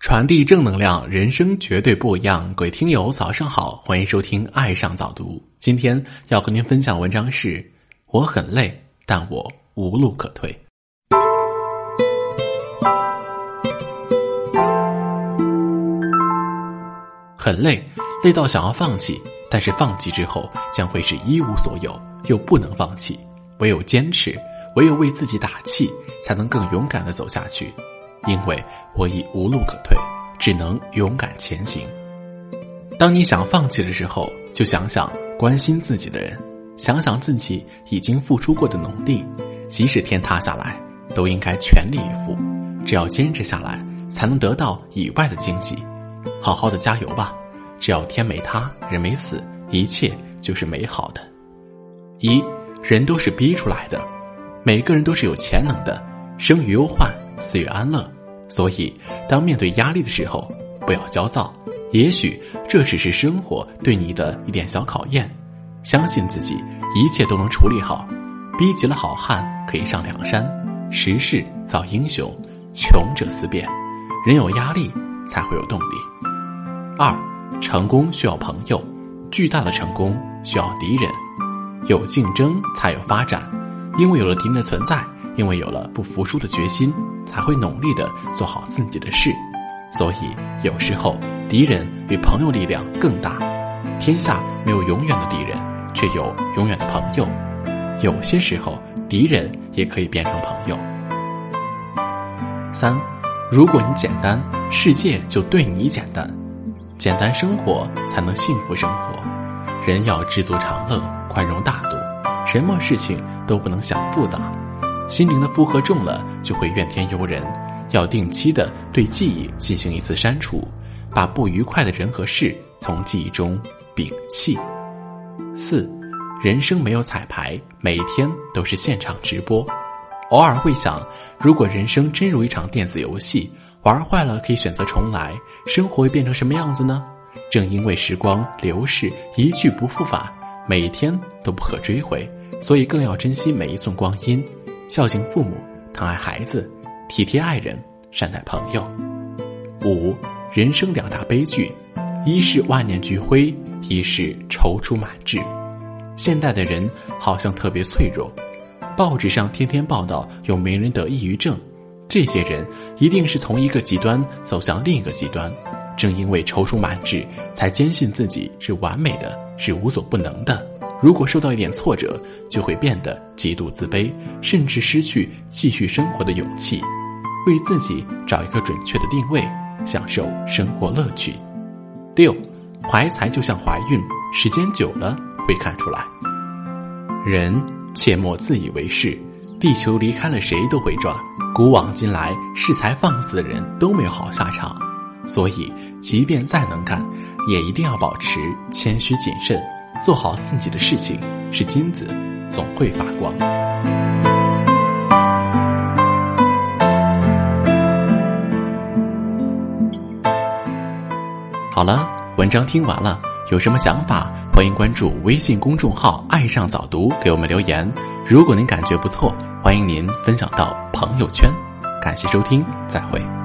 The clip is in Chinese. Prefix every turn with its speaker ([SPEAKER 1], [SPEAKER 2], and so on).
[SPEAKER 1] 传递正能量，人生绝对不一样。各位听友，早上好，欢迎收听《爱上早读》。今天要和您分享文章是：我很累，但我无路可退。很累，累到想要放弃，但是放弃之后将会是一无所有，又不能放弃，唯有坚持，唯有为自己打气，才能更勇敢的走下去。因为我已无路可退，只能勇敢前行。当你想放弃的时候，就想想关心自己的人，想想自己已经付出过的努力，即使天塌下来，都应该全力以赴。只要坚持下来，才能得到以外的惊喜。好好的加油吧！只要天没塌，人没死，一切就是美好的。一，人都是逼出来的，每个人都是有潜能的，生于忧患，死于安乐。所以，当面对压力的时候，不要焦躁。也许这只是生活对你的一点小考验。相信自己，一切都能处理好。逼急了好汉可以上梁山，时势造英雄，穷者思变。人有压力才会有动力。二，成功需要朋友，巨大的成功需要敌人。有竞争才有发展，因为有了敌人的存在。因为有了不服输的决心，才会努力的做好自己的事。所以有时候敌人比朋友力量更大。天下没有永远的敌人，却有永远的朋友。有些时候敌人也可以变成朋友。三，如果你简单，世界就对你简单。简单生活才能幸福生活。人要知足常乐，宽容大度，什么事情都不能想复杂。心灵的负荷重了，就会怨天尤人。要定期的对记忆进行一次删除，把不愉快的人和事从记忆中摒弃。四，人生没有彩排，每天都是现场直播。偶尔会想，如果人生真如一场电子游戏，玩坏了可以选择重来，生活会变成什么样子呢？正因为时光流逝一去不复返，每一天都不可追回，所以更要珍惜每一寸光阴。孝敬父母，疼爱孩子，体贴爱人，善待朋友。五，人生两大悲剧，一是万念俱灰，一是踌躇满志。现代的人好像特别脆弱，报纸上天天报道有名人得抑郁症，这些人一定是从一个极端走向另一个极端。正因为踌躇满志，才坚信自己是完美的，是无所不能的。如果受到一点挫折，就会变得极度自卑，甚至失去继续生活的勇气。为自己找一个准确的定位，享受生活乐趣。六，怀才就像怀孕，时间久了会看出来。人切莫自以为是，地球离开了谁都会转。古往今来，恃才放肆的人都没有好下场。所以，即便再能干，也一定要保持谦虚谨慎。做好自己的事情，是金子总会发光。好了，文章听完了，有什么想法，欢迎关注微信公众号“爱上早读”，给我们留言。如果您感觉不错，欢迎您分享到朋友圈。感谢收听，再会。